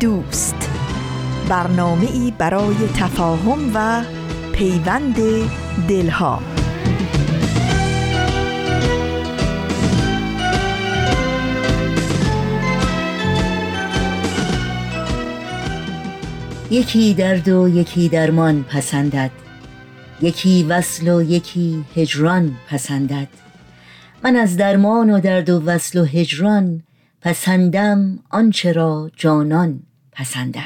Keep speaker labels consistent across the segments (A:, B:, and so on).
A: دوست. برنامه ای برای تفاهم و پیوند دلها.
B: یکی درد و یکی درمان پسندد. یکی وصل و یکی هجران پسندد. من از درمان و درد و وصل و هجران پسندم آنچه را جانان. پسندد.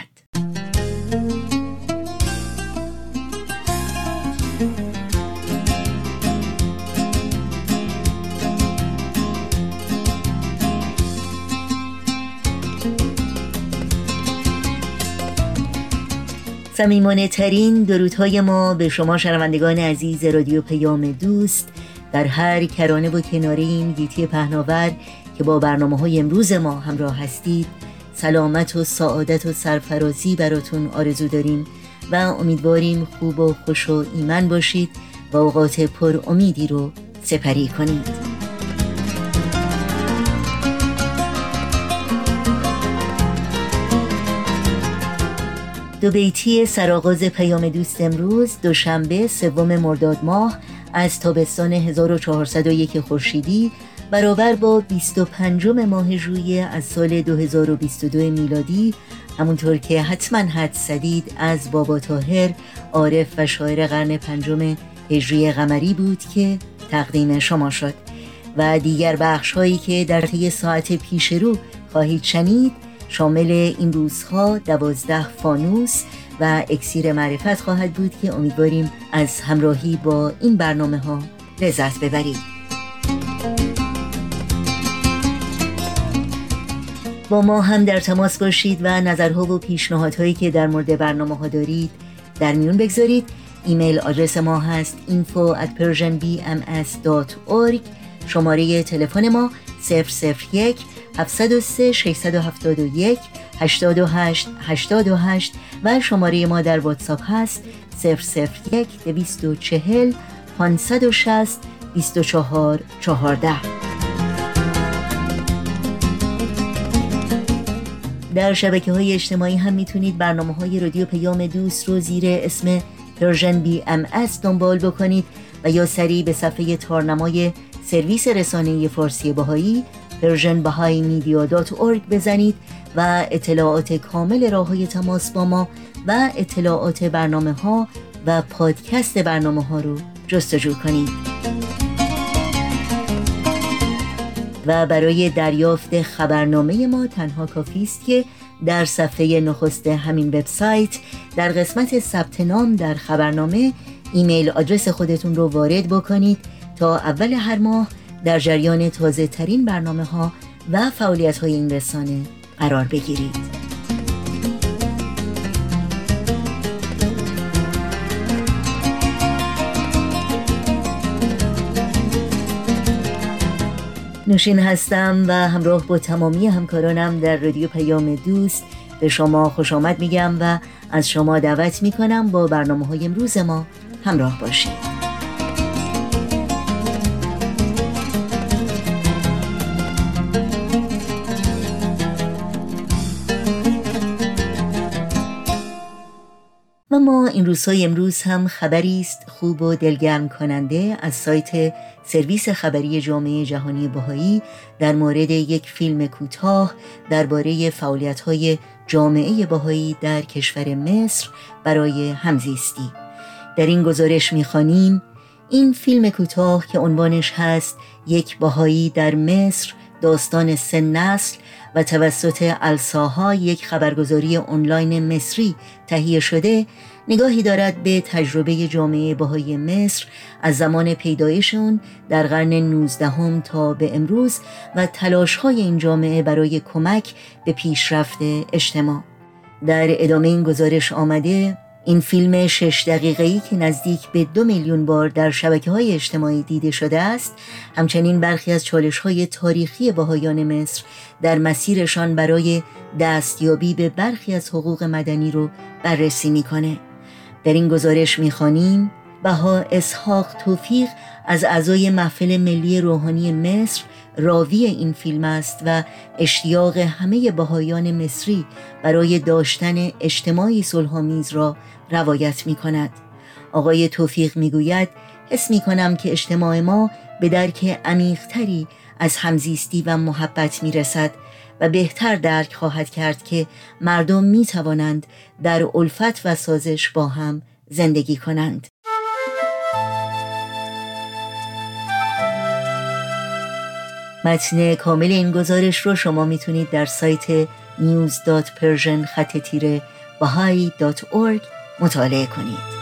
B: سمیمانه ترین درودهای ما به شما شنوندگان عزیز رادیو پیام دوست. در هر کرانه و کناره این گیتی پهناور که با برنامه های امروز ما همراه هستید. سلامت و سعادت و سرفرازی براتون آرزو داریم و امیدواریم خوب و خوش و ایمن باشید و اوقات پر امیدی رو سپری کنید. دو بیتی سرآغاز پیام دوست امروز دوشنبه سوم مرداد ماه از تابستان 1401 خورشیدی برابر با 25 ماه ژوئیه از سال 2022 میلادی همونطور که حتما حد زدید از بابا تاهر عارف و شاعر قرن پنجم هجری قمری بود که تقدیم شما شد. و دیگر بخش هایی که در طی ساعت پیش رو خواهید شنید شامل این روزها دوازده فانوس و اکسیر معرفت خواهد بود که امیدواریم از همراهی با این برنامه ها لذت ببرید. با ما هم در تماس باشید و نظرها و پیشنهادهایی که در مورد برنامه ها دارید در میون بگذارید. ایمیل آدرس ما هست info at persianbms.org شماره تلفن ما 001 703 671 828 828 و شماره ما در واتساپ هست 001 240 560 24 14 در شبکه های اجتماعی هم می‌تونید برنامه های رادیو پیام دوست رو زیر اسم Persian BMS دنبال بکنید و یا سریع به صفحه تارنمای سرویس رسانه فارسی بهائی Persian Bahá'í Media دات بزنید و اطلاعات کامل راه های تماس با ما و اطلاعات برنامه ها و پادکست برنامه ها رو جستجو کنید. و برای دریافت خبرنامه ما تنها کافی است که در صفحه نخست همین وبسایت در قسمت ثبت نام در خبرنامه ایمیل آدرس خودتون رو وارد بکنید تا اول هر ماه در جریان تازه ترین برنامه ها و فعالیت های این رسانه قرار بگیرید. نوشین هستم و همراه با تمامی همکارانم در رادیو پیام دوست به شما خوش آمد میگم و از شما دعوت می‌کنم با برنامه های امروز ما همراه باشید. و ما این روزهای امروز هم خبری است خوب و دلگرم کننده از سایت سرویس خبری جامعه جهانی بهایی در مورد یک فیلم کوتاه درباره فعالیت‌های جامعه بهایی در کشور مصر برای همزیستی. در این گزارش می‌خوانیم این فیلم کوتاه که عنوانش هست یک بهایی در مصر داستان سه نسل و توسط الساها یک خبرگزاری آنلاین مصری تهیه شده نگاهی دارد به تجربه جامعه بهای مصر از زمان پیدایش اون در قرن 19 تا به امروز و تلاش های این جامعه برای کمک به پیشرفت اجتماع. در ادامه این گزارش آمده این فیلم شش دقیقه‌ای که نزدیک به دو میلیون بار در شبکه های اجتماعی دیده شده است همچنین برخی از چالش های تاریخی بهایان مصر در مسیرشان برای دستیابی به برخی از حقوق مدنی رو بررسی می‌کنه. در این گزارش می‌خوانیم بها اسحاق توفیق از اعضای محفل ملی روحانی مصر راوی این فیلم است و اشتیاق همه بهایان مصری برای داشتن اجتماعی صلحآمیز را روایت می کند. آقای توفیق می گوید حس می کنم که اجتماع ما به درک عمیقتری از همزیستی و محبت می رسد و بهتر درک خواهد کرد که مردم می توانند در الفت و سازش با هم زندگی کنند. متن کامل این گزارش رو شما می‌تونید در سایت news.persian خط تیره مطالعه کنید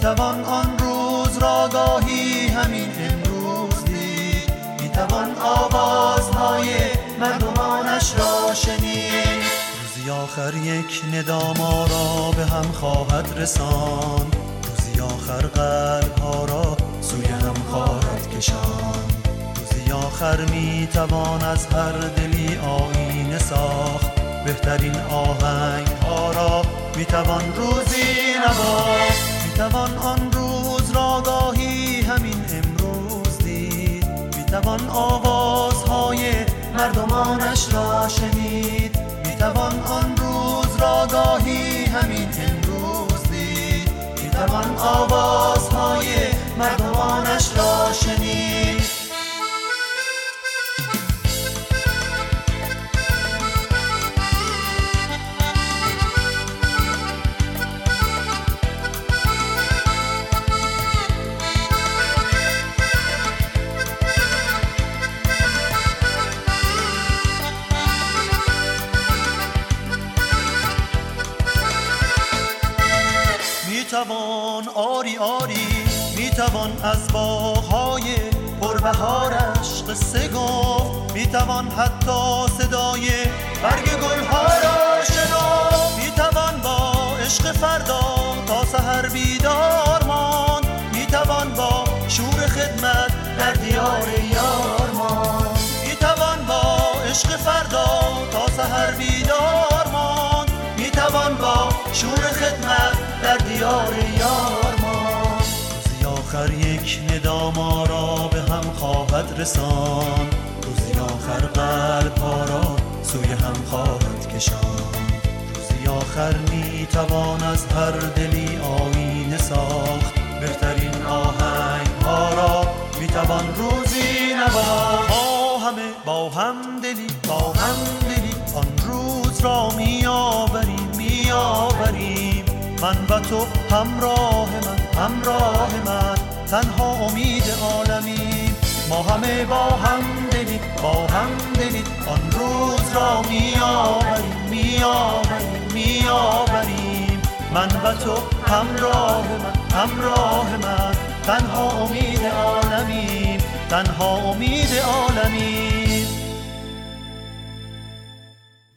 C: می توان آن روز را گاهی همین امروز دید. می توان آوازهای مردمانش را شنید. روزی آخر یک نداما را به هم خواهد رساند. روزی آخر قلب ها را سوی هم خواهد کشان روزی آخر می توان از هر دلی آینه ساخت. بهترین آهنگ ها را می توان روزی نواخت می توان آن روز را گاهی همین امروز دید. می توان آوازهای مردمانش را شنید. می توان آن روز را گاهی همین امروز دید. می توان آوازهای از باغهای پربهارش قصه گفت می توان حتی صدای برگ گلها را شناخت. می توان با عشق فردا تا سحر بیدار ماند. می توان با شور خدمت در دیار یار ماند. می توان با عشق فردا تا سحر بیدار ماند. می توان با شور خدمت در دیار یار آخر یک نداما را به هم خواهد رسان. روزی آخر قلب ها را سوی هم خواهد کشان. روزی آخر می توان از هر دلی آینه ساخت. بهترین آهنگ ها را می توان روزی نواخت. با همه با هم دلی با هم دلی آن روز را می آوریم می آوریم. من و تو همراه من همراه من. تنها امید عالمی. ما همه با هم دلی با هم دلی آن روز را می آوریم می آوریم می آوریم من و تو همراه من همراه من. تنها امید عالمی تنها امید عالمی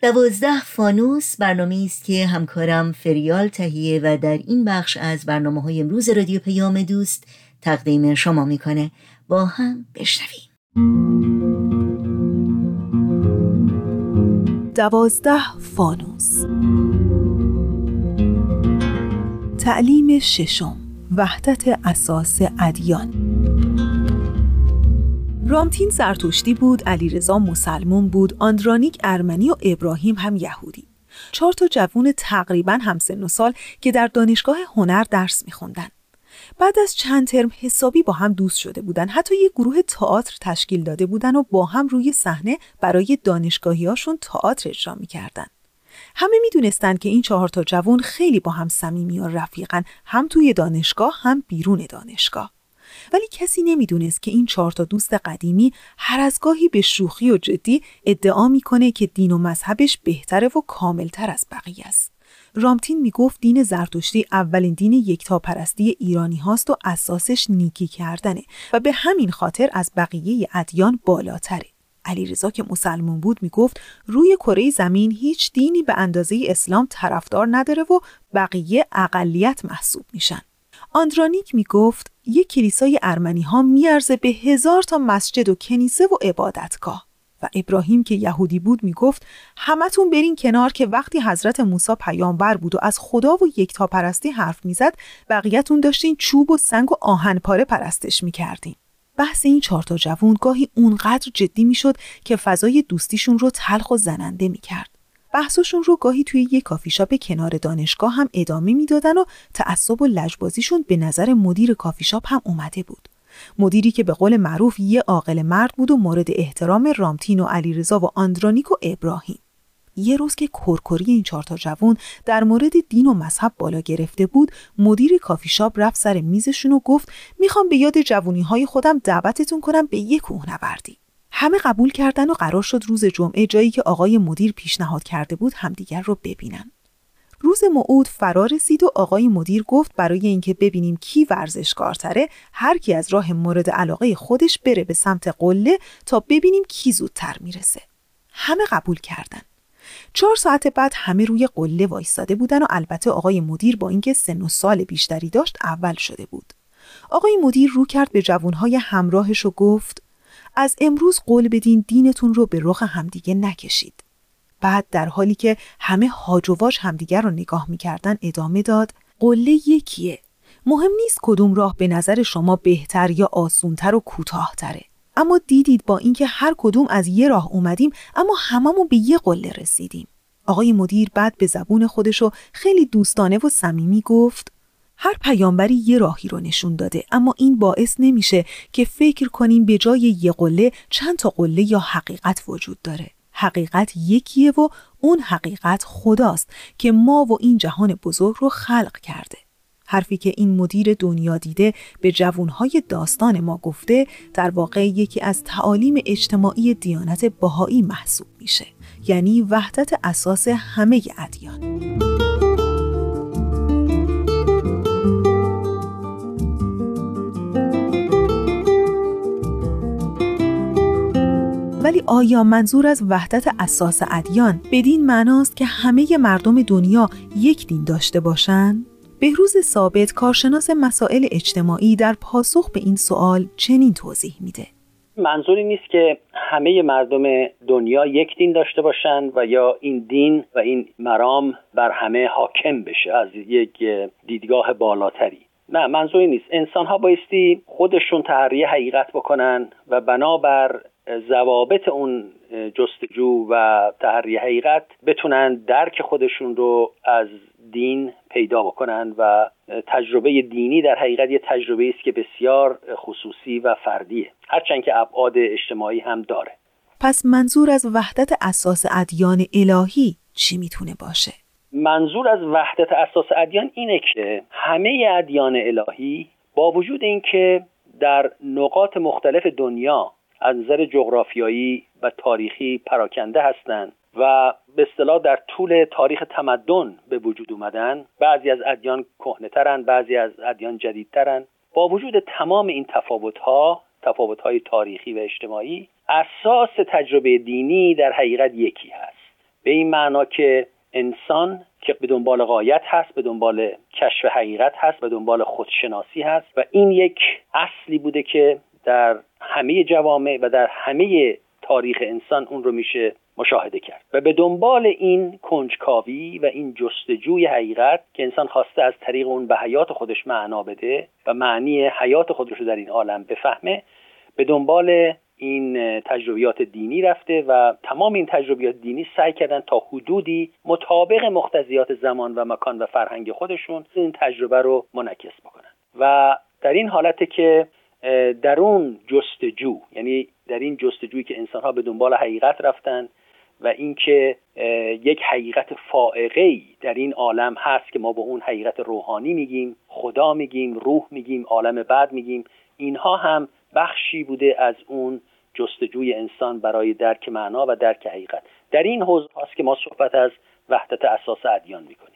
B: دوازده فانوس برنامه است که همکارم فریال تهیه و در این بخش از برنامه های امروز رادیو پیام دوست تقدیم شما می‌کنه. با هم بشنویم.
D: دوازده فانوس. تعلیم ششم. وحدت اساس ادیان. رامتین زرتشتی بود، علیرضا مسلمون بود، آندرانیک ارمنی و ابراهیم هم یهودی. چهار تا جوون تقریبا همسن و سال که در دانشگاه هنر درس میخوندن. بعد از چند ترم حسابی با هم دوست شده بودن. حتی یه گروه تئاتر تشکیل داده بودن و با هم روی صحنه برای دانشگاهیاشون تئاتر اجرا می‌کردن. همه می‌دونستند که این چهار تا جوان خیلی با هم صمیمی و رفیقن هم توی دانشگاه هم بیرون دانشگاه. ولی کسی نمی‌دونست که این چهار تا دوست قدیمی هر از گاهی به شوخی و جدی ادعا می‌کنه که دین و مذهبش بهتره و کاملتر از بقیه است. رامتین می‌گفت دین زرتشتی اولین دین یکتاپرستی ایرانی هاست و اساسش نیکی کردنه و به همین خاطر از بقیه ادیان بالاتره. علیرضا که مسلمون بود می‌گفت روی کره زمین هیچ دینی به اندازه اسلام طرفدار نداره و بقیه اقلیت محسوب میشن. آندرانیک می‌گفت یک کلیسای ارمنی ها میارزه به هزار تا مسجد و کنیسه و عبادتگاه. و ابراهیم که یهودی بود می‌گفت همتون برین کنار که وقتی حضرت موسی پیامبر بود و از خدا و یکتاپرستی حرف می‌زد بقیهتون داشتین چوب و سنگ و آهن پاره پرستش می‌کردین. بحث این چهار تا جوون گاهی اونقدر جدی می‌شد که فضای دوستیشون رو تلخ و زننده می‌کرد. بحثشون رو گاهی توی یک کافی شاپ کنار دانشگاه هم ادامه می‌دادن و تعصب و لجبازیشون به نظر مدیر کافی شاپ هم اومده بود. مدیری که به قول معروف یه عاقل مرد بود و مورد احترام رامتین و علیرضا و آندرانیک و ابراهیم. یه روز که کرکری این چهار تا جوون در مورد دین و مذهب بالا گرفته بود مدیر کافی شاپ رفت سر میزشون و گفت می‌خوام به یاد جوونی های خودم دعوتتون کنم به یک کوهنوردی. همه قبول کردن و قرار شد روز جمعه جایی که آقای مدیر پیشنهاد کرده بود همدیگر رو ببینن. روز موعود فرا رسید و آقای مدیر گفت برای اینکه ببینیم کی ورزشکارتره هر کی از راه مورد علاقه خودش بره به سمت قله تا ببینیم کی زودتر می‌رسه. همه قبول کردن. چهار ساعت بعد همه روی قله وایستاده بودن و البته آقای مدیر با اینکه سن و سال بیشتری داشت اول شده بود. آقای مدیر رو کرد به جوانهای همراهش و گفت از امروز قول بدین دینتون رو به رخ همدیگه نکشید. بعد در حالی که همه هاج همدیگر رو نگاه می‌کردن ادامه داد قله یکیه. مهم نیست کدوم راه به نظر شما بهتر یا آسونتر و کوتاهتره. اما دیدید با اینکه هر کدوم از یه راه اومدیم اما هممون به یه قله رسیدیم. آقای مدیر بعد به زبون خودشو خیلی دوستانه و صمیمی گفت هر پیامبری یه راهی رو نشون داده اما این باعث نمیشه که فکر کنیم به جای یه قله چند تا قله یا حقیقت وجود داره. حقیقت یکیه و اون حقیقت خداست که ما و این جهان بزرگ رو خلق کرده. حرفی که این مدیر دنیا دیده به جوانهای داستان ما گفته در واقع یکی از تعالیم اجتماعی دیانت بهایی محسوب میشه. یعنی وحدت اساس همه ادیان. ولی آیا منظور از وحدت اساس ادیان بدین معناست که همه مردم دنیا یک دین داشته باشند؟ بهروز ثابت کارشناس مسائل اجتماعی در پاسخ به این سوال چنین توضیح میده.
E: منظوری نیست که همه مردم دنیا یک دین داشته باشند و یا این دین و این مرام بر همه حاکم بشه از یک دیدگاه بالاتری نه منظوری نیست انسان ها بایستی خودشون تحریه حقیقت بکنن و بنابر ضوابط اون جستجو و تحری حقیقت بتونن درک خودشون رو از دین پیدا بکنن و تجربه دینی در حقیقت یه تجربه است که بسیار خصوصی و فردیه هرچند که ابعاد اجتماعی هم داره
D: پس منظور از وحدت اساس ادیان الهی چی می‌تونه باشه؟
E: منظور از وحدت اساس ادیان اینه که همه ادیان الهی با وجود اینکه در نقاط مختلف دنیا از نظر جغرافیایی و تاریخی پراکنده هستند و به اصطلاح در طول تاریخ تمدن به وجود اومدن. بعضی از ادیان کهنهترن بعضی از ادیان جدیدترن. با وجود تمام این تفاوتها تفاوتهای تاریخی و اجتماعی اساس تجربه دینی در حقیقت یکی هست. به این معنا که انسان که به دنبال قایت هست به دنبال کشف حقیقت هست به دنبال خودشناسی هست و این یک اصلی بوده که در همه جوامع و در همه تاریخ انسان اون رو میشه مشاهده کرد. و به دنبال این کنجکاوی و این جستجوی حقیقت که انسان خواسته از طریق اون به حیات خودش معنا بده و معنی حیات خودش رو در این عالم بفهمه به دنبال این تجربیات دینی رفته و تمام این تجربیات دینی سعی کردن تا حدودی مطابق مقتضیات زمان و مکان و فرهنگ خودشون این تجربه رو منعکس بکنن. و در این حالت که در اون جستجو یعنی در این جستجویی که انسانها به دنبال حقیقت رفتن و اینکه یک حقیقت فائقه ای در این عالم هست که ما به اون حقیقت روحانی میگیم خدا میگیم روح میگیم عالم بعد میگیم اینها هم بخشی بوده از اون جستجوی انسان برای درک معنا و درک حقیقت. در این حوزه هاست که ما صحبت از وحدت اساس ادیان می‌کنیم.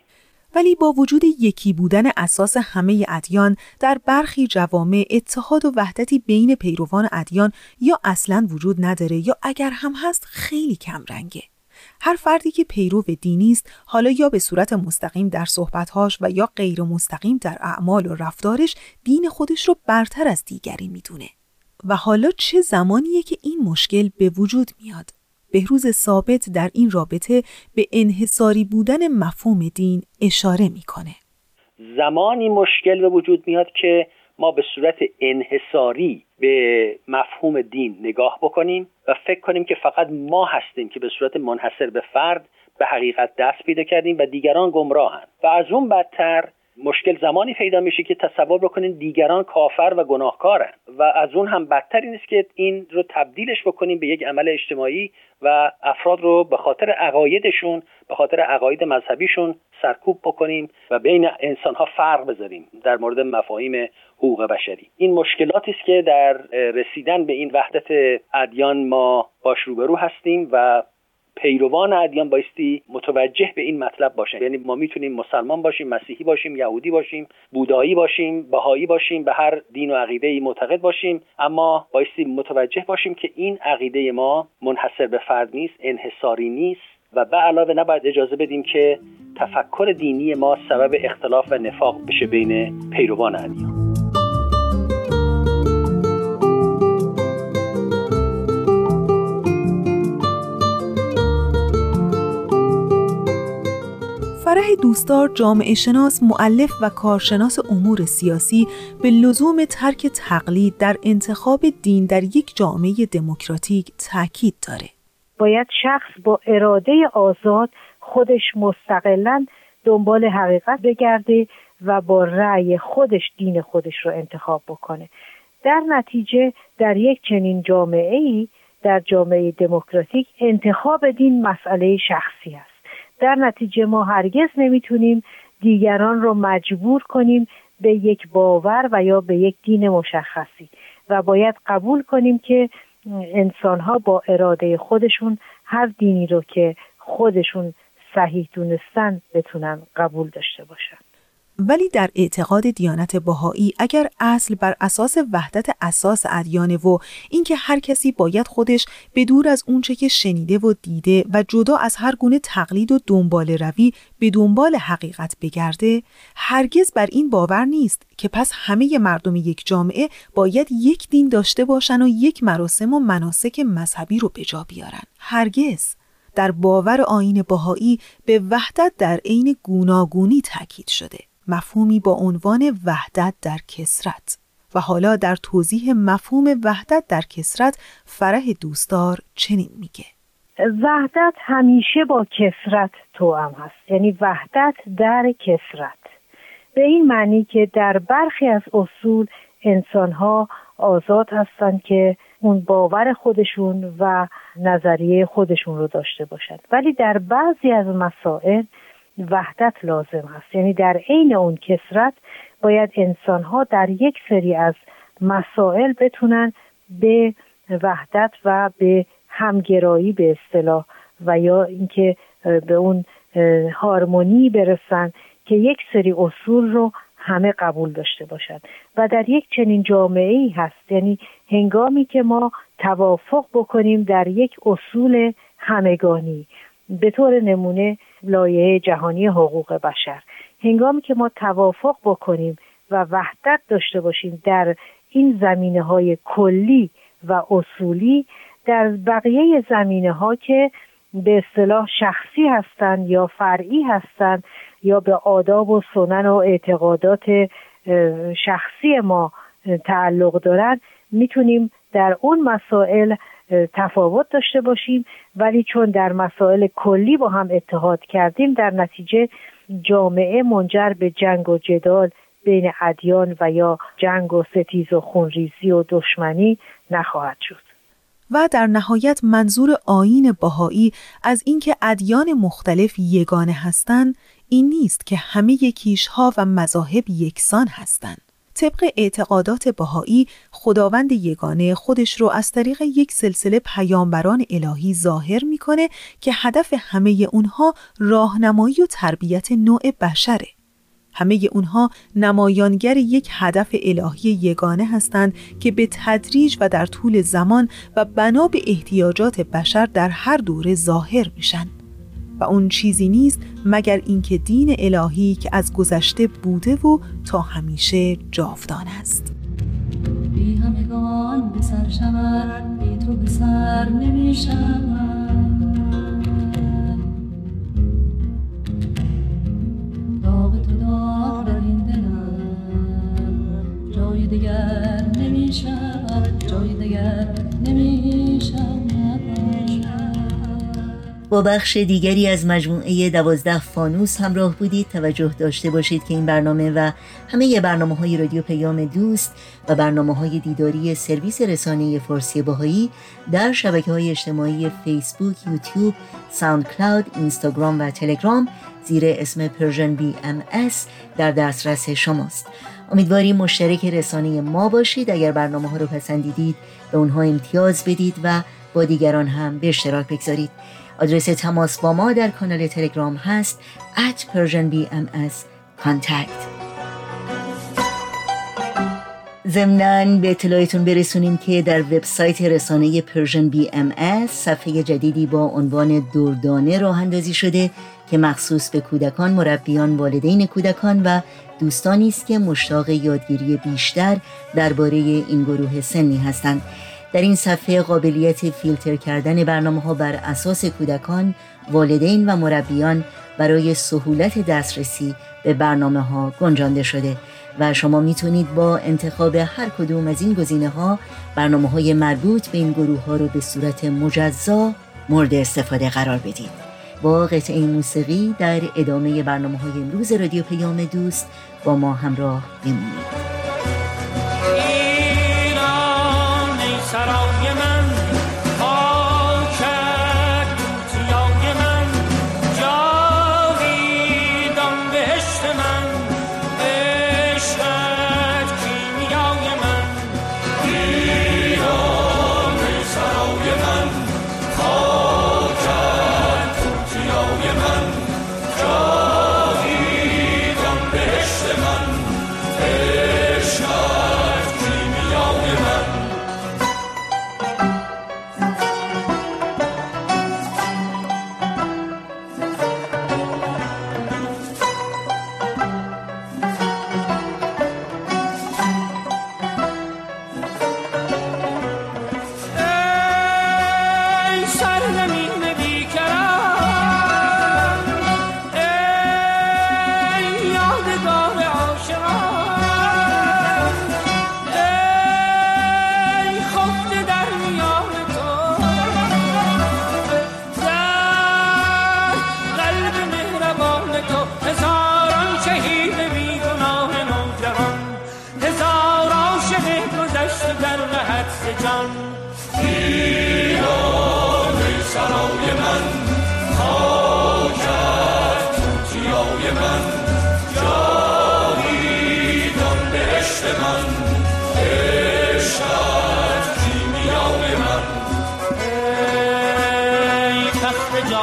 D: ولی با وجود یکی بودن اساس همه ادیان در برخی جوامع اتحاد و وحدتی بین پیروان ادیان یا اصلا وجود نداره یا اگر هم هست خیلی کم رنگه. هر فردی که پیرو دینی است حالا یا به صورت مستقیم در صحبتهاش و یا غیر مستقیم در اعمال و رفتارش دین خودش رو برتر از دیگری می‌دونه. و حالا چه زمانیه که این مشکل به وجود میاد؟ بهروز ثابت در این رابطه به انحصاری بودن مفهوم دین اشاره می‌کنه.
E: زمانی مشکل به وجود میاد که ما به صورت انحصاری به مفهوم دین نگاه بکنیم و فکر کنیم که فقط ما هستیم که به صورت منحصر به فرد به حقیقت دست پیدا کردیم و دیگران گمراهند و از اون بدتر مشکل زمانی پیدا میشه که تصور بکنین دیگران کافر و گناهکارن. و از اون هم بدتر این است که این رو تبدیلش بکنیم به یک عمل اجتماعی و افراد رو به خاطر عقایدشون به خاطر عقاید مذهبیشون سرکوب بکنیم و بین انسان ها فرق بذاریم در مورد مفاهیم حقوق بشری. این مشکلاتی است که در رسیدن به این وحدت ادیان ما باش روبرو هستیم و پیروان ادیان بایستی متوجه به این مطلب باشن. یعنی ما می‌تونیم مسلمان باشیم مسیحی باشیم یهودی باشیم بودایی باشیم بهایی باشیم به هر دین و عقیده ای معتقد باشیم. اما بایستی متوجه باشیم که این عقیده ما منحصر به فرد نیست انحصاری نیست و به علاوه نباید اجازه بدیم که تفکر دینی ما سبب اختلاف و نفاق بشه بین پیروان ادیان.
D: فرح دوستدار جامعه شناس معلف و کارشناس امور سیاسی به لزوم ترک تقلید در انتخاب دین در یک جامعه دموکراتیک تاکید داره.
F: باید شخص با اراده آزاد خودش مستقلا دنبال حقیقت بگرده و با رأی خودش دین خودش رو انتخاب بکنه. در نتیجه در یک چنین جامعه ای در جامعه دموکراتیک انتخاب دین مسئله شخصی است. در نتیجه ما هرگز نمی‌تونیم دیگران رو مجبور کنیم به یک باور و یا به یک دین مشخصی و باید قبول کنیم که انسان ها با اراده خودشون هر دینی رو که خودشون صحیح دونستن بتونن قبول داشته باشن.
D: ولی در اعتقاد دیانت بهایی اگر اصل بر اساس وحدت اساس ادیانه و اینکه هر کسی باید خودش به دور از اونچه که شنیده و دیده و جدا از هر گونه تقلید و دنبال روی به دنبال حقیقت بگرده هرگز بر این باور نیست که پس همه مردم یک جامعه باید یک دین داشته باشن و یک مراسم و مناسک مذهبی رو به جا بیارن. هرگز. در باور آین بهایی به وحدت در عین گوناگونی تاکید شده. مفهومی با عنوان وحدت در کسرت و حالا در توضیح مفهوم وحدت در کسرت فرح دوستدار چنین میگه.
F: وحدت همیشه با کسرت هم هست. یعنی وحدت در کسرت. به این معنی که در برخی از اصول انسانها آزاد هستند که اون باور خودشون و نظریه خودشون رو داشته باشند. ولی در بعضی از مسائل وحدت لازم هست یعنی در عین اون کسرت باید انسان ها در یک سری از مسائل بتونن به وحدت و به همگرایی به اصطلاح و یا اینکه به اون هارمونی برسن که یک سری اصول رو همه قبول داشته باشند و در یک چنین جامعه ای هست. یعنی هنگامی که ما توافق بکنیم در یک اصول همگانی به طور نمونه لایه جهانی حقوق بشر. هنگامی که ما توافق بکنیم و وحدت داشته باشیم در این زمینه های کلی و اصولی در بقیه زمینه ها که به اصطلاح شخصی هستند یا فرعی هستند یا به آداب و سنن و اعتقادات شخصی ما تعلق دارند می‌تونیم در اون مسائل تفاوت داشته باشیم ولی چون در مسائل کلی با هم اتحاد کردیم در نتیجه جامعه منجر به جنگ و جدال بین ادیان و یا جنگ و ستیز و خونریزی و دشمنی نخواهد شد.
D: و در نهایت منظور آین باهایی از اینکه ادیان مختلف یگانه هستند این نیست که همه کیشها و مذاهب یکسان هستند. طبق اعتقادات بهایی خداوند یگانه خودش رو از طریق یک سلسله پیامبران الهی ظاهر می‌کنه که هدف همه اونها راهنمایی و تربیت نوع بشره. همه اونها نمایانگر یک هدف الهی یگانه هستند که به تدریج و در طول زمان و بنا به احتیاجات بشر در هر دوره ظاهر میشن. و اون چیزی نیست مگر اینکه دین الهی که از گذشته بوده و تا همیشه جاودان است. بی همگان به سر شود بی تو به سر نمی داغ تو داغ در این دلم جای دیگر نمی جای دیگر نمی
B: با بخش دیگری از مجموعه دوازده فانوس همراه بودید. توجه داشته باشید که این برنامه و همه برنامه های رادیو پیام دوست و برنامه های دیداری سرویس رسانه فارسی باهایی در شبکه های اجتماعی فیسبوک، یوتیوب، SoundCloud، اینستاگرام و تلگرام. زیر اسم Persian BMS در دسترس شماست. امیدواریم مشترک رسانه ما باشید. اگر برنامه ها رو پسندیدید به اونها امتیاز بدید و با دیگران هم به اشتراک بگذارید. آدرس تماس با ما در کانال تلگرام هست at persianbms contact ضمناً به اطلاعتون برسونیم که در وبسایت رسانه Persian BM صفحه جدیدی با عنوان دردانه راه اندازی شده که مخصوص به کودکان، مربیان، والدین کودکان و دوستانی است که مشتاق یادگیری بیشتر درباره این گروه سنی هستند. در این صفحه قابلیت فیلتر کردن برنامه ها بر اساس کودکان، والدین و مربیان برای سهولت دسترسی به برنامه ها گنجانده شده و شما می‌تونید با انتخاب هر کدوم از این گزینه ها برنامه های مربوط به این گروه ها رو به صورت مجزا مورد استفاده قرار بدید. با قطعه موسیقی در ادامه برنامه های امروز رادیو پیام دوست با ما همراه بمونید.
G: من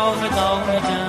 G: over, going down.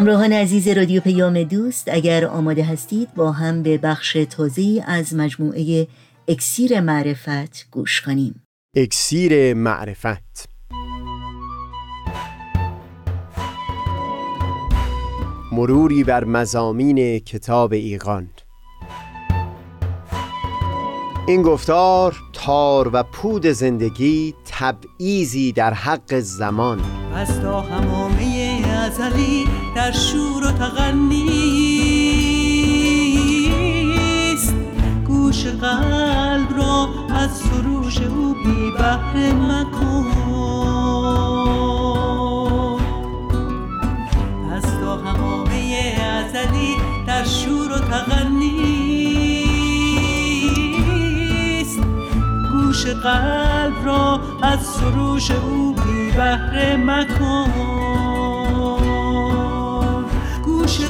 B: همراهان عزیز رادیو پیام دوست اگر آماده هستید با هم به بخش تازه از مجموعه اکسیر معرفت گوش کنیم.
H: اکسیر معرفت. مروری بر مزامین کتاب ایقان این گفتار تار و پود زندگی تبعیزی در حق زمان.
I: از تا همامه ازلی در شور و تغنیست گوش قلب را از سروش او بی بحر مکن. از تا همامه ازلی در شور و تغنیست گوش قلب را از سروش او بی بحر مکن.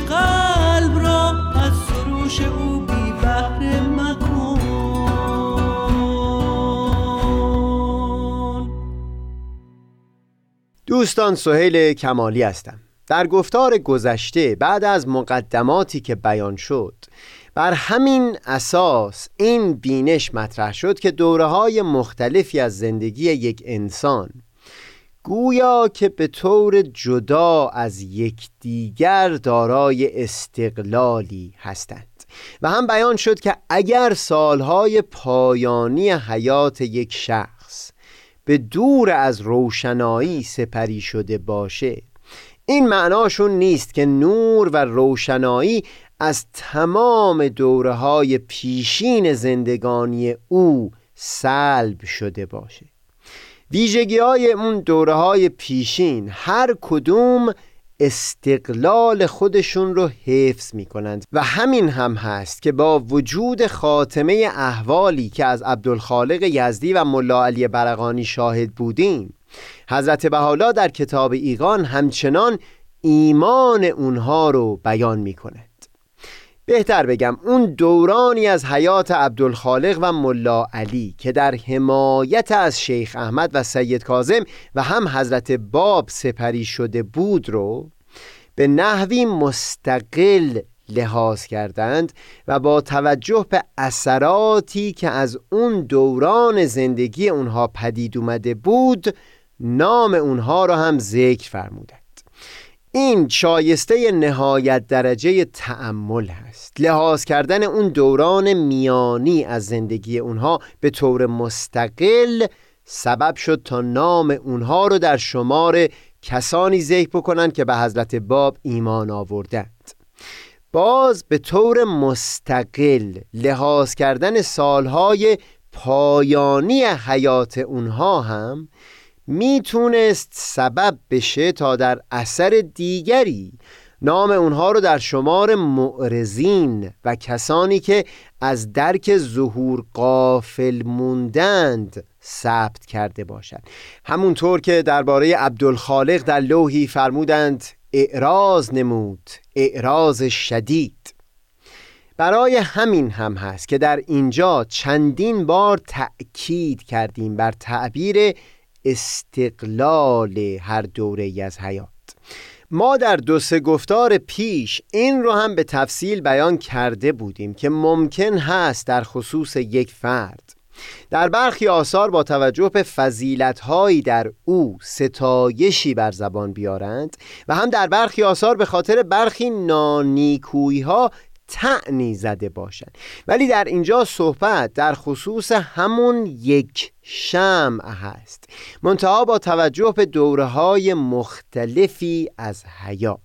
I: قلب را از سروش او بی بهره مکن.
H: دوستان سهیل کمالی هستم. در گفتار گذشته بعد از مقدماتی که بیان شد بر همین اساس این بینش مطرح شد که دوره های مختلفی از زندگی یک انسان گویا که به طور جدا از یکدیگر دارای استقلالی هستند. و هم بیان شد که اگر سالهای پایانی حیات یک شخص به دور از روشنایی سپری شده باشه این معناشون نیست که نور و روشنایی از تمام دوره های پیشین زندگانی او سلب شده باشه. ویژگی های اون دوره های پیشین هر کدوم استقلال خودشون رو حفظ می کنند و همین هم هست که با وجود خاتمه احوالی که از عبدالخالق یزدی و ملا علی برقانی شاهد بودیم حضرت بحالا در کتاب ایقان همچنان ایمان اونها رو بیان می بهتر بگم اون دورانی از حیات عبدالخالق و ملا علی که در حمایت از شیخ احمد و سید کازم و هم حضرت باب سپری شده بود رو به نحوی مستقل لحاظ کردند و با توجه به اثراتی که از اون دوران زندگی اونها پدید اومده بود نام اونها را هم ذکر فرمودند. این شایسته نهایت درجه تأمل هست لحاظ کردن اون دوران میانی از زندگی اونها به طور مستقل سبب شد تا نام اونها رو در شمار کسانی ذکر بکنن که به حضرت باب ایمان آوردند. باز به طور مستقل لحاظ کردن سالهای پایانی حیات اونها هم می‌تونست سبب بشه تا در اثر دیگری. نام اونها رو در شمار معرزین و کسانی که از درک ظهور قافل موندند ثبت کرده باشند همونطور که درباره عبدالخالق در لوحی فرمودند اعراض نمود اعراض شدید. برای همین هم هست که در اینجا چندین بار تأکید کردیم بر تعبیر استقلال هر دوره از حیات. ما در دو سه گفتار پیش این رو هم به تفصیل بیان کرده بودیم که ممکن هست در خصوص یک فرد در برخی آثار با توجه به فضیلتهایی در او ستایشی بر زبان بیارند و هم در برخی آثار به خاطر برخی نانیکویی ها تعنی زده باشند ولی در اینجا صحبت در خصوص همون یک شمع هست. منتها با توجه به دوره های مختلفی از حیات.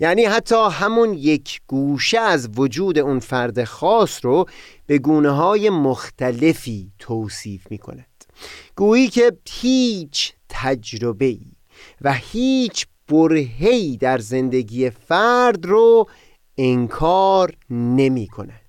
H: یعنی حتی همون یک گوشه از وجود اون فرد خاص رو به گونه های مختلفی توصیف می کند گویی که هیچ تجربه و هیچ برهی در زندگی فرد رو انکار نمی کند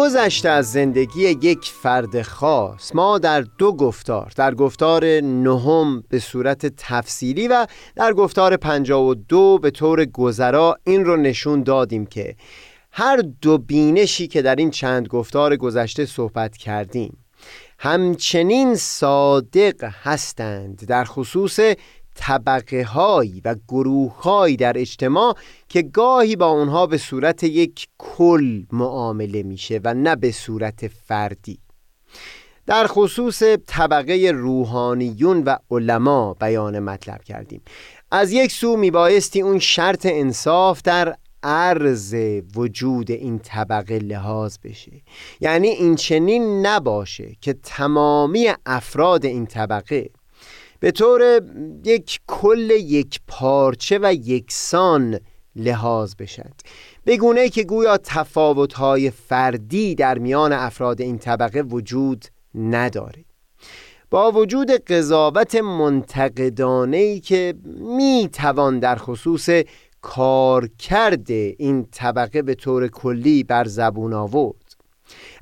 H: گذشته از زندگی یک فرد خاص. ما در دو گفتار در گفتار نهم به صورت تفصیلی و در گفتار پنجا و دو به طور گذرا این رو نشون دادیم که هر دو بینشی که در این چند گفتار گذشته صحبت کردیم همچنین صادق هستند در خصوص طبقه هایی و گروه هایی در اجتماع که گاهی با اونها به صورت یک کل معامله میشه و نه به صورت فردی. در خصوص طبقه روحانیون و علما بیان مطلب کردیم. از یک سو میبایستی اون شرط انصاف در عرض وجود این طبقه لحاظ بشه. یعنی این چنین نباشه که تمامی افراد این طبقه به طور یک کل یک پارچه و یکسان لحاظ بشد. بگونه که گویا تفاوتهای فردی در میان افراد این طبقه وجود نداره. با وجود قضاوت منتقدانه که می توان در خصوص کار کرده این طبقه به طور کلی بر زبون آورد.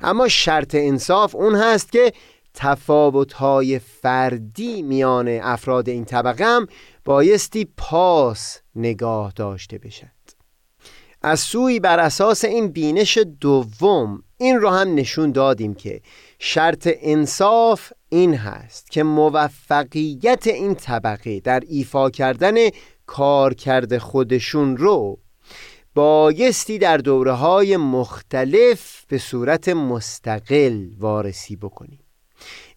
H: اما شرط انصاف اون هست که تفاوتهای فردی میان افراد این طبقه هم بایستی پاس نگاه داشته بشد از سوی بر اساس این بینش دوم این رو هم نشون دادیم که شرط انصاف این هست که موفقیت این طبقه در ایفا کردن کارکرد خودشون رو بایستی در دوره های مختلف به صورت مستقل وارسی بکنیم.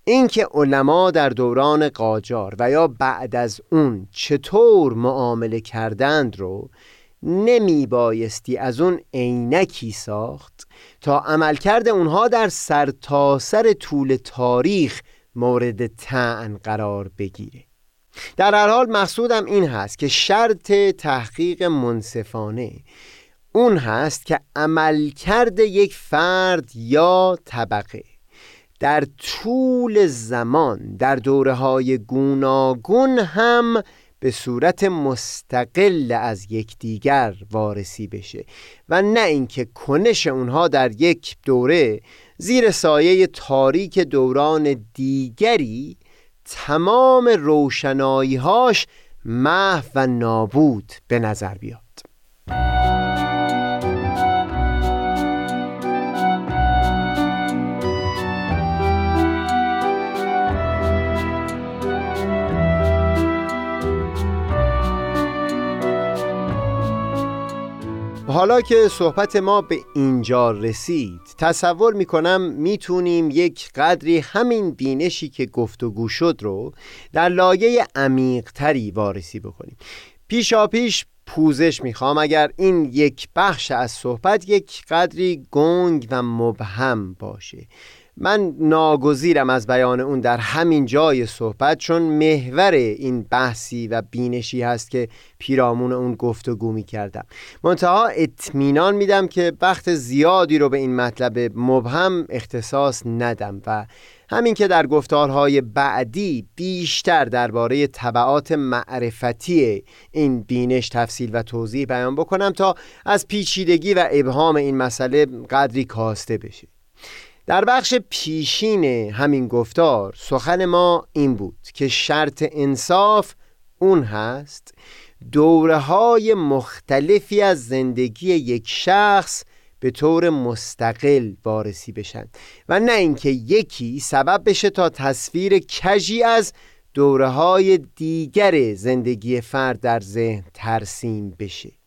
H: اینکه علما در دوران قاجار و یا بعد از اون چطور معامله کردند رو نمی بایستی از اون عینکی ساخت تا عملکرد اونها در سرتاسر سر طول تاریخ مورد تعن قرار بگیره. در هر حال مقصودم این هست که شرط تحقیق منصفانه اون هست که عملکرد یک فرد یا طبقه در طول زمان در دوره های گوناگون هم به صورت مستقل از یکدیگر وارسی بشه و نه اینکه کنش اونها در یک دوره زیر سایه تاریک دوران دیگری تمام روشناییهاش محو و نابود به نظر بیاد. حالا که صحبت ما به اینجا رسید تصور می‌کنم می‌تونیم یک قدری همین بینشی که گفتگو شد رو در لایه عمیقتری وارسی بکنیم. پیشا پیش پوزش می‌خوام. اگر این یک بخش از صحبت یک قدری گنگ و مبهم باشه. من ناگزیرم از بیان اون در همین جای صحبت چون محور این بحثی و بینشی هست که پیرامون اون گفتگو می کردم منتها اطمینان میدم که وقت زیادی رو به این مطلب مبهم اختصاص ندم و همین که در گفتارهای بعدی بیشتر درباره طبعات معرفتی این بینش تفصیل و توضیح بیان بکنم تا از پیچیدگی و ابهام این مسئله قدری کاسته بشه. در بخش پیشین همین گفتار سخن ما این بود که شرط انصاف اون هست. دوره های مختلفی از زندگی یک شخص به طور مستقل وارسی بشن و نه اینکه یکی سبب بشه تا تصویر کجی از دوره های دیگر زندگی فرد در ذهن ترسیم بشه.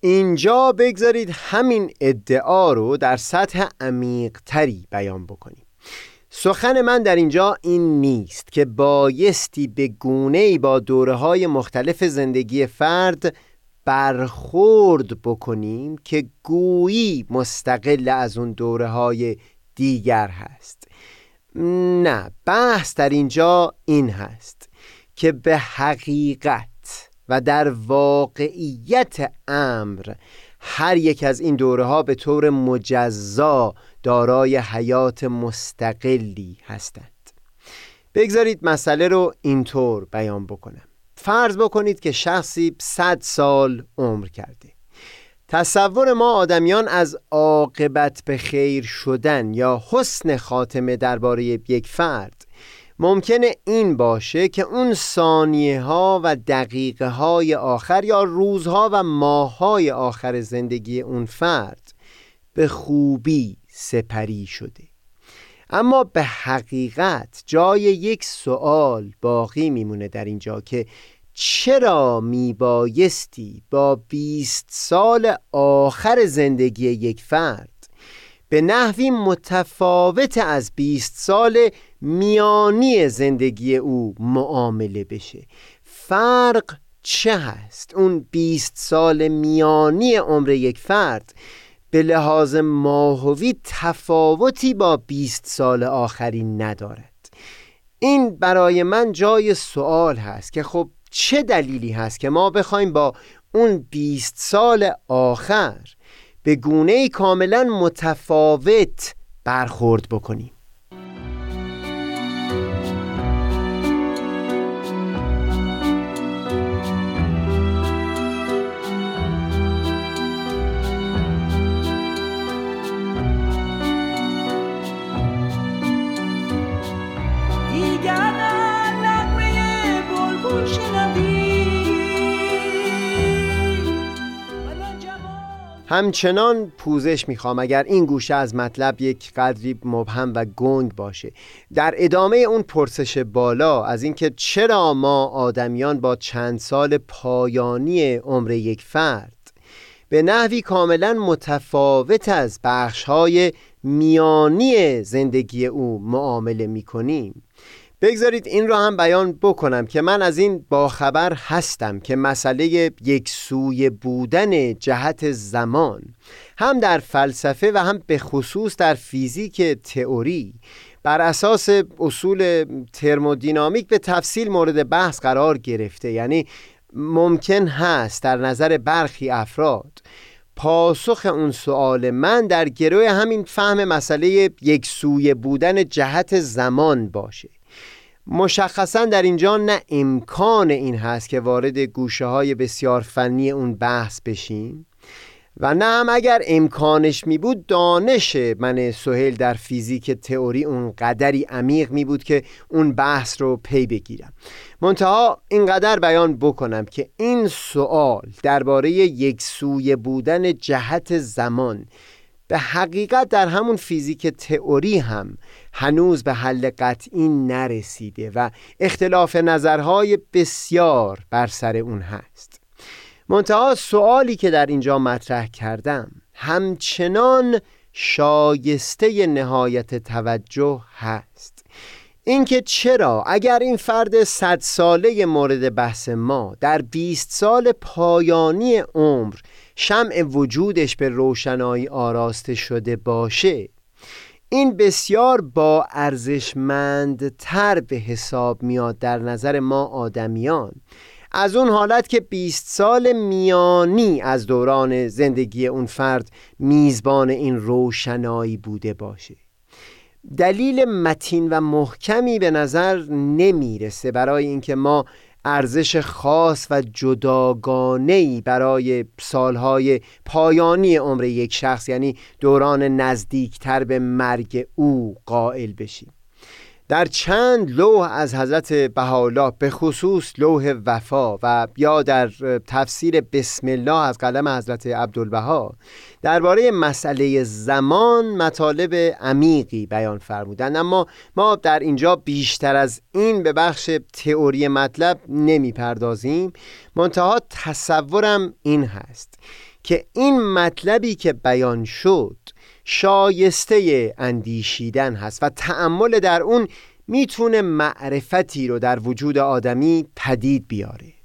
H: اینجا بگذارید همین ادعا رو در سطح عمیقتری بیان بکنیم. سخن من در اینجا این نیست که بایستی به گونه با دوره های مختلف زندگی فرد برخورد بکنیم که گویی مستقل از اون دوره های دیگر هست. نه بحث در اینجا این هست که به حقیقت و در واقعیت امر هر یک از این دوره ها به طور مجزا دارای حیات مستقلی هستند. بگذارید مسئله رو اینطور بیان بکنم. فرض بکنید که شخصی صد سال عمر کرده. تصور ما آدمیان از عاقبت به خیر شدن یا حسن خاتمه درباره یک فرد ممکنه این باشه که اون ثانیه ها و دقیقه های آخر یا روزها و ماه های آخر زندگی اون فرد به خوبی سپری شده. اما به حقیقت جای یک سوال باقی میمونه در اینجا که چرا میبایستی با بیست سال آخر زندگی یک فرد به نحوی متفاوت از بیست سال میانی زندگی او معامله بشه. فرق چه هست؟ اون بیست سال میانی عمر یک فرد به لحاظ ماهوی تفاوتی با بیست سال آخری ندارد. این برای من جای سوال هست که خب چه دلیلی هست که ما بخوایم با اون بیست سال آخر به گونه کاملا متفاوت برخورد بکنیم؟ همچنان پوزش می‌خوام. اگر این گوشه از مطلب یک قدری مبهم و گنگ باشه. در ادامه اون پرسش بالا از اینکه چرا ما آدمیان با چند سال پایانی عمر یک فرد به نحوی کاملا متفاوت از بخشهای میانی زندگی او معامله می‌کنیم. بگذارید این را هم بیان بکنم که من از این باخبر هستم که مسئله یک سوی بودن جهت زمان هم در فلسفه و هم به خصوص در فیزیک تئوری بر اساس اصول ترمودینامیک به تفصیل مورد بحث قرار گرفته. یعنی ممکن هست در نظر برخی افراد پاسخ اون سوال من در گروه همین فهم مسئله یک سوی بودن جهت زمان باشه. مشخصا در اینجا نه امکان این هست که وارد گوشه های بسیار فنی اون بحث بشیم و نه هم اگر امکانش می بود دانش من سهیل در فیزیک تئوری اون قدری عمیق می بود که اون بحث رو پی بگیرم. منتها اینقدر بیان بکنم که این سوال درباره یک سوی بودن جهت زمان به حقیقت در همون فیزیک تئوری هم هنوز به حل قطعی نرسیده و اختلاف نظرهای بسیار بر سر اون هست. منتها سوالی که در اینجا مطرح کردم همچنان شایسته نهایت توجه هست. اینکه چرا اگر این فرد صد ساله مورد بحث ما در 20 سال پایانی عمر شمع وجودش به روشنایی آراسته شده باشه این بسیار با ارزشمندتر به حساب میاد در نظر ما آدمیان. از اون حالت که 20 سال میانی از دوران زندگی اون فرد میزبان این روشنایی بوده باشه. دلیل متین و محکمی به نظر نمی‌رسه برای اینکه ما ارزش خاص و جداگانه‌ای برای سالهای پایانی عمر یک شخص یعنی دوران نزدیکتر به مرگ او قائل بشیم. در چند لوح از حضرت بهاءالله به خصوص لوح وفا و یا در تفسیر بسم الله از قلم حضرت عبدالبها درباره مسئله زمان مطالب عمیقی بیان فرمودند. اما ما در اینجا بیشتر از این به بخش تئوری مطلب نمی پردازیم منتها تصورم این هست که این مطلبی که بیان شد شایسته اندیشیدن هست و تأمل در اون می‌تونه معرفتی رو در وجود آدمی پدید بیاره.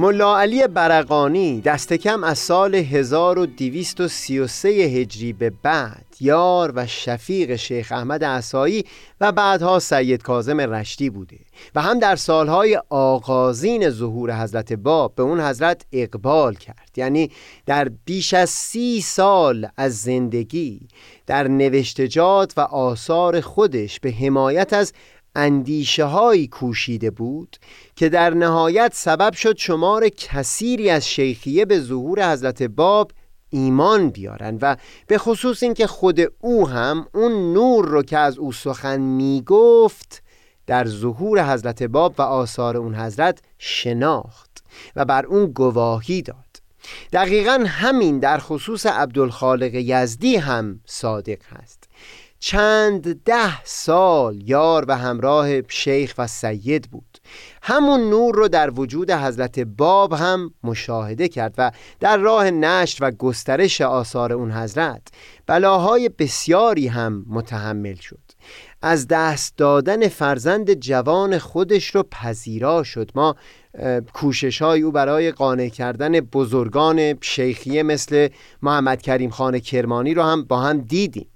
H: ملا علی برقانی دست کم از سال 1233 هجری به بعد یار و شفیق شیخ احمد عصایی و بعدها سید کازم رشتی بوده و هم در سالهای آغازین ظهور حضرت باب به اون حضرت اقبال کرد. یعنی در بیش از سی سال از زندگی در نوشتجات و آثار خودش به حمایت از اندیشه هایی کوشیده بود که در نهایت سبب شد شمار کثیری از شیخیه به ظهور حضرت باب ایمان بیارن و به خصوص اینکه خود او هم اون نور رو که از او سخن می‌گفت در ظهور حضرت باب و آثار اون حضرت شناخت و بر اون گواهی داد. دقیقا همین در خصوص عبدالخالق یزدی هم صادق هست. چند ده سال یار و همراه شیخ و سید بود. همون نور رو در وجود حضرت باب هم مشاهده کرد و در راه نشر و گسترش آثار اون حضرت بلاهای بسیاری هم متحمل شد. از دست دادن فرزند جوان خودش رو پذیرا شد. ما کوشش های او برای قانع کردن بزرگان شیخیه مثل محمد کریم خان کرمانی رو هم با هم دیدیم.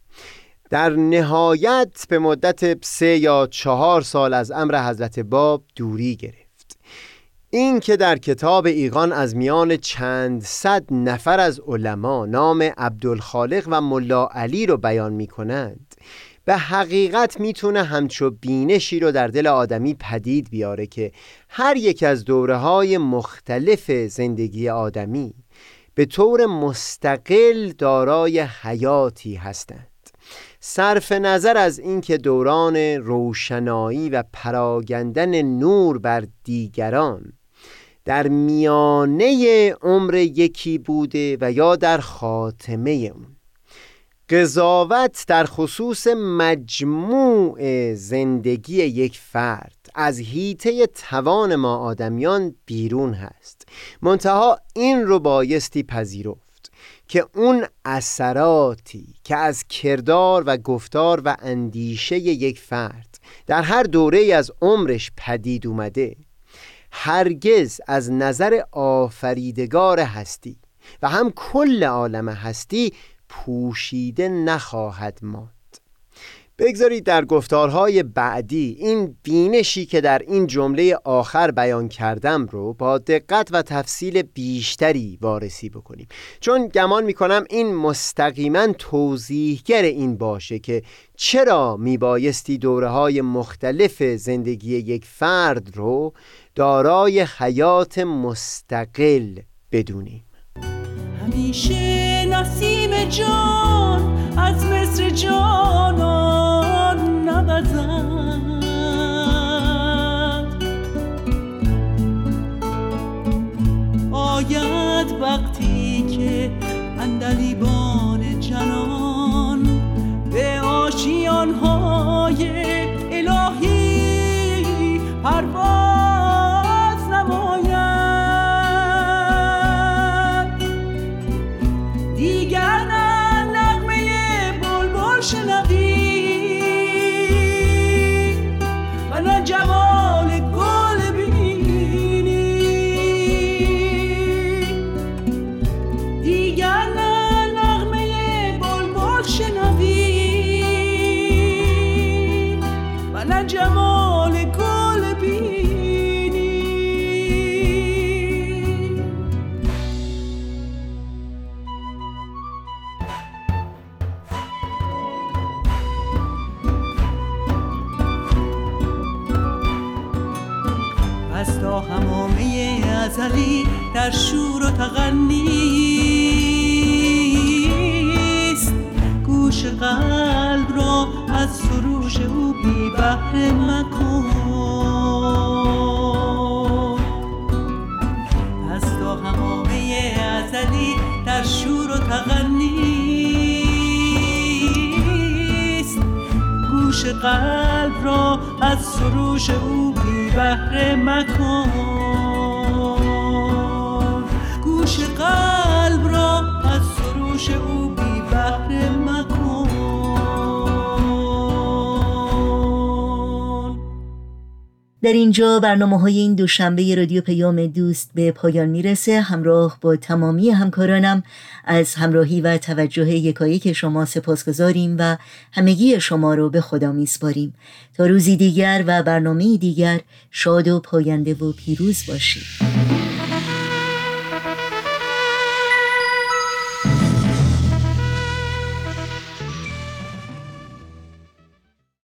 H: در نهایت به مدت سه یا چهار سال از امر حضرت باب دوری گرفت. این که در کتاب ایقان از میان چند صد نفر از علما نام عبدالخالق و ملا علی رو بیان می کنند به حقیقت می‌تونه همچو بینشی رو در دل آدمی پدید بیاره که هر یک از دوره های مختلف زندگی آدمی به طور مستقل دارای حیاتی هستند. صرف نظر از اینکه دوران روشنایی و پراگندن نور بر دیگران در میانه عمر یکی بوده و یا در خاتمه اون. قضاوت در خصوص مجموع زندگی یک فرد از هیته توان ما آدمیان بیرون هست. منتها این رو بایستی پذیرفت. که اون اثراتی که از کردار و گفتار و اندیشه یک فرد در هر دوره از عمرش پدید اومده هرگز از نظر آفریدگار هستی و هم کل عالم هستی پوشیده نخواهد ماند. بگذارید در گفتارهای بعدی این بینشی که در این جمله آخر بیان کردم رو با دقت و تفصیل بیشتری وارسی بکنیم. چون گمان می‌کنم این مستقیما توضیحگر این باشه که چرا میبایستی دوره های مختلف زندگی یک فرد رو دارای حیات مستقل بدونیم
I: همیشه نسیم جان از مصر جانان نبزد آید وقتی که اندلیبان جنان به آشیانهای الهی
B: در اینجا برنامه های این دوشنبه رادیو پیام دوست به پایان می‌رسه. همراه با تمامی همکارانم از همراهی و توجه یکایک شما سپاسگزاریم و همگی شما رو به خدا میسپاریم. تا روزی دیگر و برنامه دیگر شاد و پاینده و پیروز باشید.